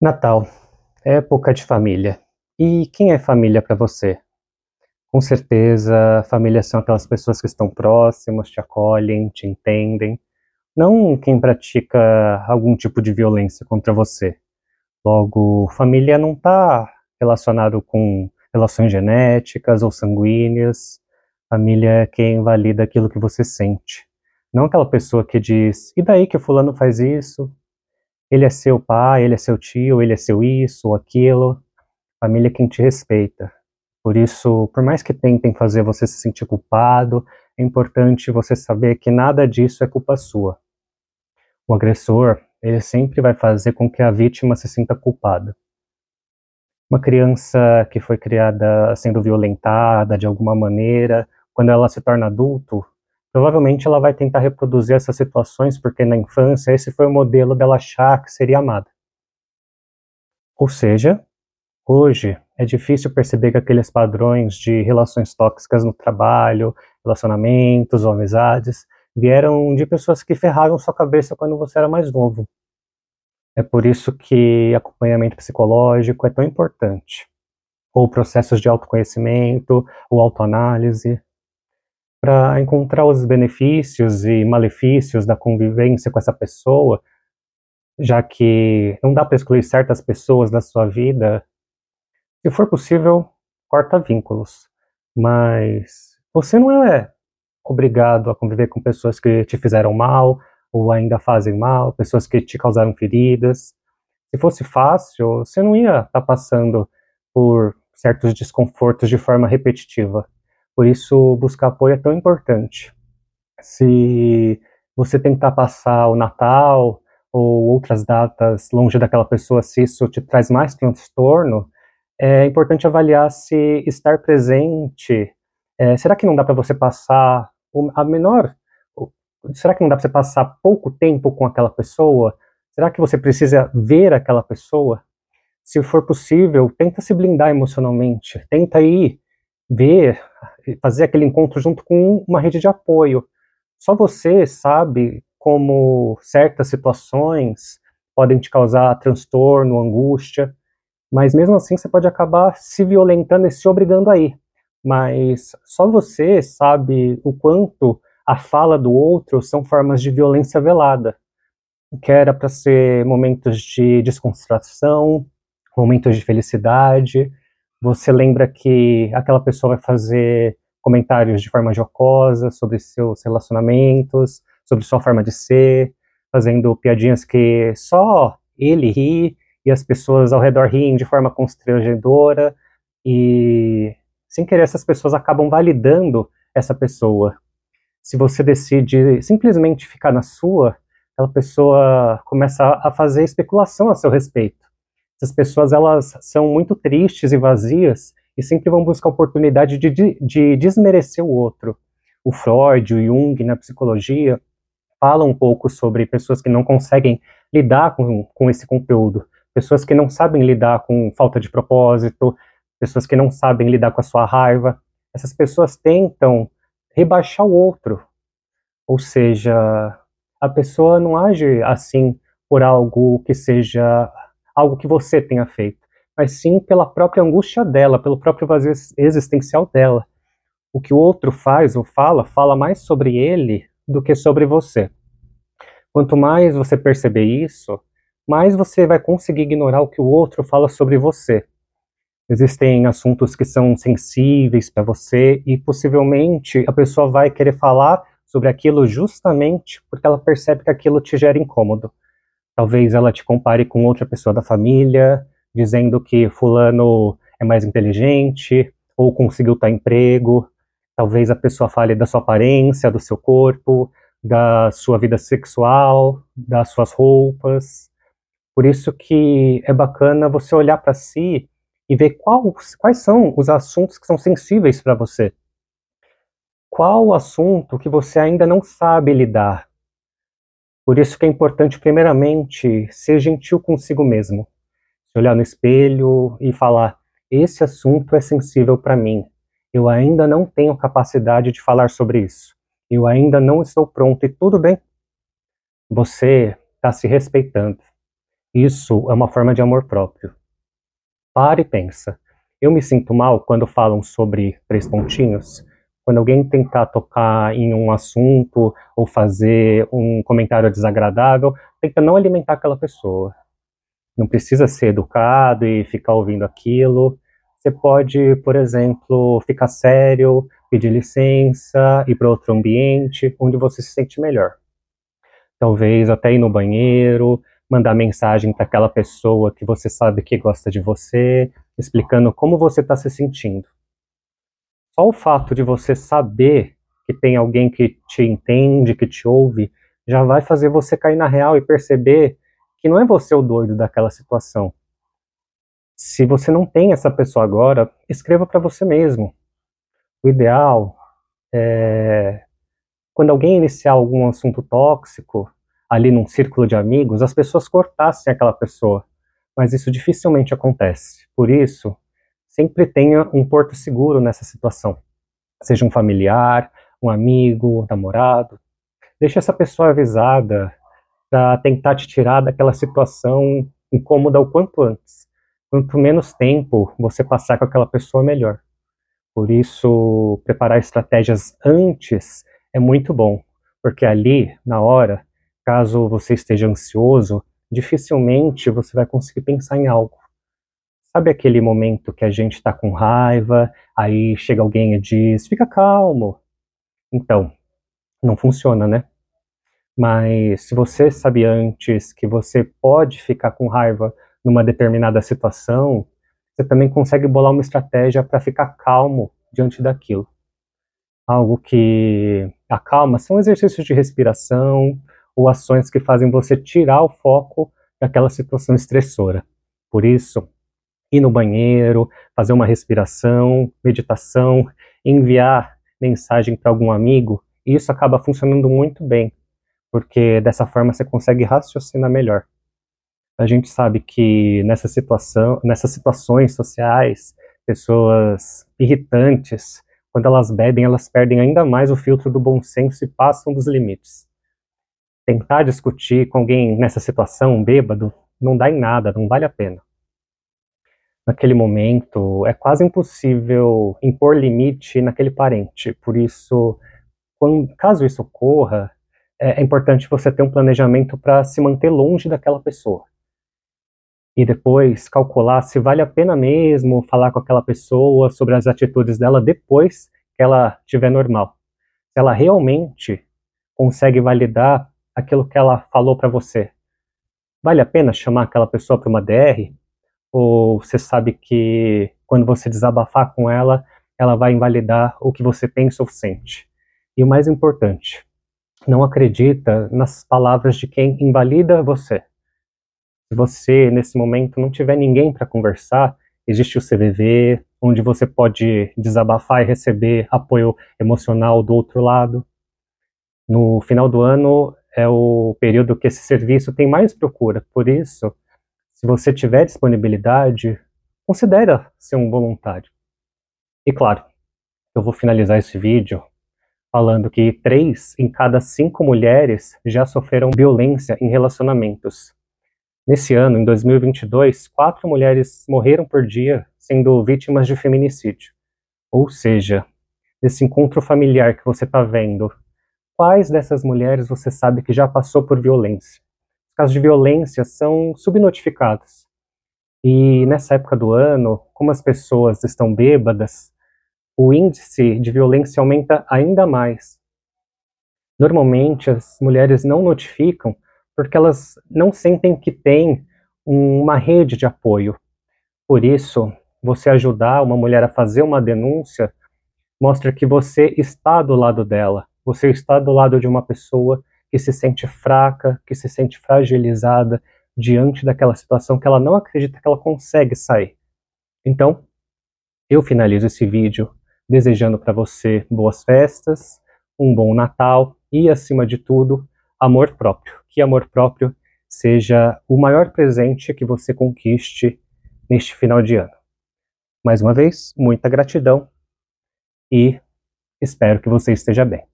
Natal, época de família. E quem é família para você? Com certeza, família são aquelas pessoas que estão próximas, te acolhem, te entendem, não quem pratica algum tipo de violência contra você. Logo, família não está relacionado com relações genéticas ou sanguíneas. Família é quem valida aquilo que você sente. Não aquela pessoa que diz, e daí que fulano faz isso? Ele é seu pai, ele é seu tio, ele é seu isso ou aquilo. Família é quem te respeita. Por isso, por mais que tentem fazer você se sentir culpado, é importante você saber que nada disso é culpa sua. O agressor, ele sempre vai fazer com que a vítima se sinta culpada. Uma criança que foi criada sendo violentada de alguma maneira, quando ela se torna adulto, provavelmente ela vai tentar reproduzir essas situações porque na infância esse foi o modelo dela achar que seria amada. Ou seja, hoje é difícil perceber que aqueles padrões de relações tóxicas no trabalho, relacionamentos ou amizades vieram de pessoas que ferraram sua cabeça quando você era mais novo. É por isso que acompanhamento psicológico é tão importante. Ou processos de autoconhecimento, ou autoanálise, para encontrar os benefícios e malefícios da convivência com essa pessoa, já que não dá para excluir certas pessoas da sua vida, se for possível, corta vínculos. Mas você não é obrigado a conviver com pessoas que te fizeram mal ou ainda fazem mal, pessoas que te causaram feridas. Se fosse fácil, você não ia estar tá passando por certos desconfortos de forma repetitiva. Por isso, buscar apoio é tão importante. Se você tentar passar o Natal ou outras datas longe daquela pessoa, se isso te traz mais transtorno, é importante avaliar se estar presente. É, será que não dá para você passar a menor? Será que não dá para você passar pouco tempo com aquela pessoa? Será que você precisa ver aquela pessoa? Se for possível, tenta se blindar emocionalmente, tenta ir ver, fazer aquele encontro junto com uma rede de apoio. Só você sabe como certas situações podem te causar transtorno, angústia, mas mesmo assim você pode acabar se violentando e se obrigando a ir. Mas só você sabe o quanto a fala do outro são formas de violência velada, que era para ser momentos de descontração, momentos de felicidade, você lembra que aquela pessoa vai fazer comentários de forma jocosa sobre seus relacionamentos, sobre sua forma de ser, fazendo piadinhas que só ele ri e as pessoas ao redor riem de forma constrangedora e sem querer essas pessoas acabam validando essa pessoa. Se você decide simplesmente ficar na sua, aquela pessoa começa a fazer especulação a seu respeito. Essas pessoas elas são muito tristes e vazias e sempre vão buscar oportunidade de, de, de desmerecer o outro. O Freud, o Jung, na psicologia, falam um pouco sobre pessoas que não conseguem lidar com, com esse conteúdo, pessoas que não sabem lidar com falta de propósito, pessoas que não sabem lidar com a sua raiva. Essas pessoas tentam rebaixar o outro. Ou seja, a pessoa não age assim por algo que seja algo que você tenha feito, mas sim pela própria angústia dela, pelo próprio vazio existencial dela. O que o outro faz ou fala, fala mais sobre ele do que sobre você. Quanto mais você perceber isso, mais você vai conseguir ignorar o que o outro fala sobre você. Existem assuntos que são sensíveis para você e possivelmente a pessoa vai querer falar sobre aquilo justamente porque ela percebe que aquilo te gera incômodo. Talvez ela te compare com outra pessoa da família, dizendo que fulano é mais inteligente ou conseguiu tal emprego. Talvez a pessoa fale da sua aparência, do seu corpo, da sua vida sexual, das suas roupas. Por isso que é bacana você olhar para si e ver quais, quais são os assuntos que são sensíveis para você. Qual assunto que você ainda não sabe lidar? Por isso que é importante, primeiramente, ser gentil consigo mesmo. Se olhar no espelho e falar: esse assunto é sensível para mim. Eu ainda não tenho capacidade de falar sobre isso. Eu ainda não estou pronto e tudo bem. Você está se respeitando. Isso é uma forma de amor próprio. Pare e pensa. Eu me sinto mal quando falam sobre três pontinhos. Quando alguém tentar tocar em um assunto ou fazer um comentário desagradável, tenta não alimentar aquela pessoa. Não precisa ser educado e ficar ouvindo aquilo. Você pode, por exemplo, ficar sério, pedir licença, ir para outro ambiente onde você se sente melhor. Talvez até ir no banheiro, mandar mensagem para aquela pessoa que você sabe que gosta de você, explicando como você está se sentindo. Só o fato de você saber que tem alguém que te entende, que te ouve, já vai fazer você cair na real e perceber que não é você o doido daquela situação. Se você não tem essa pessoa agora, escreva para você mesmo. O ideal é quando alguém iniciar algum assunto tóxico, ali num círculo de amigos, as pessoas cortassem aquela pessoa. Mas isso dificilmente acontece. Por isso, sempre tenha um porto seguro nessa situação. Seja um familiar, um amigo, um namorado. Deixe essa pessoa avisada para tentar te tirar daquela situação incômoda o quanto antes. Quanto menos tempo você passar com aquela pessoa, melhor. Por isso, preparar estratégias antes é muito bom, porque ali, na hora, caso você esteja ansioso, dificilmente você vai conseguir pensar em algo. Sabe aquele momento que a gente está com raiva, aí chega alguém e diz: fica calmo. Então, não funciona, né? Mas se você sabe antes que você pode ficar com raiva numa determinada situação, você também consegue bolar uma estratégia para ficar calmo diante daquilo. Algo que acalma são exercícios de respiração, ou ações que fazem você tirar o foco daquela situação estressora. Por isso, ir no banheiro, fazer uma respiração, meditação, enviar mensagem para algum amigo, isso acaba funcionando muito bem, porque dessa forma você consegue raciocinar melhor. A gente sabe que nessa situação, nessas situações sociais, pessoas irritantes, quando elas bebem, elas perdem ainda mais o filtro do bom senso e passam dos limites tentar discutir com alguém nessa situação, bêbado, não dá em nada, não vale a pena. Naquele momento, é quase impossível impor limite naquele parente. Por isso, quando, caso isso ocorra, é, é importante você ter um planejamento para se manter longe daquela pessoa. E depois calcular se vale a pena mesmo falar com aquela pessoa sobre as atitudes dela depois que ela estiver normal. Se ela realmente consegue validar aquilo que ela falou para você. Vale a pena chamar aquela pessoa para uma DR? Ou você sabe que quando você desabafar com ela, ela vai invalidar o que você pensa ou sente? E o mais importante, não acredita nas palavras de quem invalida você. Se você, nesse momento, não tiver ninguém para conversar, existe o CVV, onde você pode desabafar e receber apoio emocional do outro lado. No final do ano, é o período que esse serviço tem mais procura. Por isso, se você tiver disponibilidade, considere ser um voluntário. E claro, eu vou finalizar esse vídeo falando que três em cada cinco mulheres já sofreram violência em relacionamentos. Nesse ano, em 2022, quatro mulheres morreram por dia sendo vítimas de feminicídio. Ou seja, esse encontro familiar que você está vendo quais dessas mulheres você sabe que já passou por violência? Os casos de violência são subnotificados. E nessa época do ano, como as pessoas estão bêbadas, o índice de violência aumenta ainda mais. Normalmente as mulheres não notificam porque elas não sentem que têm uma rede de apoio. Por isso, você ajudar uma mulher a fazer uma denúncia mostra que você está do lado dela, você está do lado de uma pessoa que se sente fraca, que se sente fragilizada diante daquela situação que ela não acredita que ela consegue sair. Então, eu finalizo esse vídeo desejando para você boas festas, um bom Natal e, acima de tudo, amor próprio. Que amor próprio seja o maior presente que você conquiste neste final de ano. Mais uma vez, muita gratidão e espero que você esteja bem.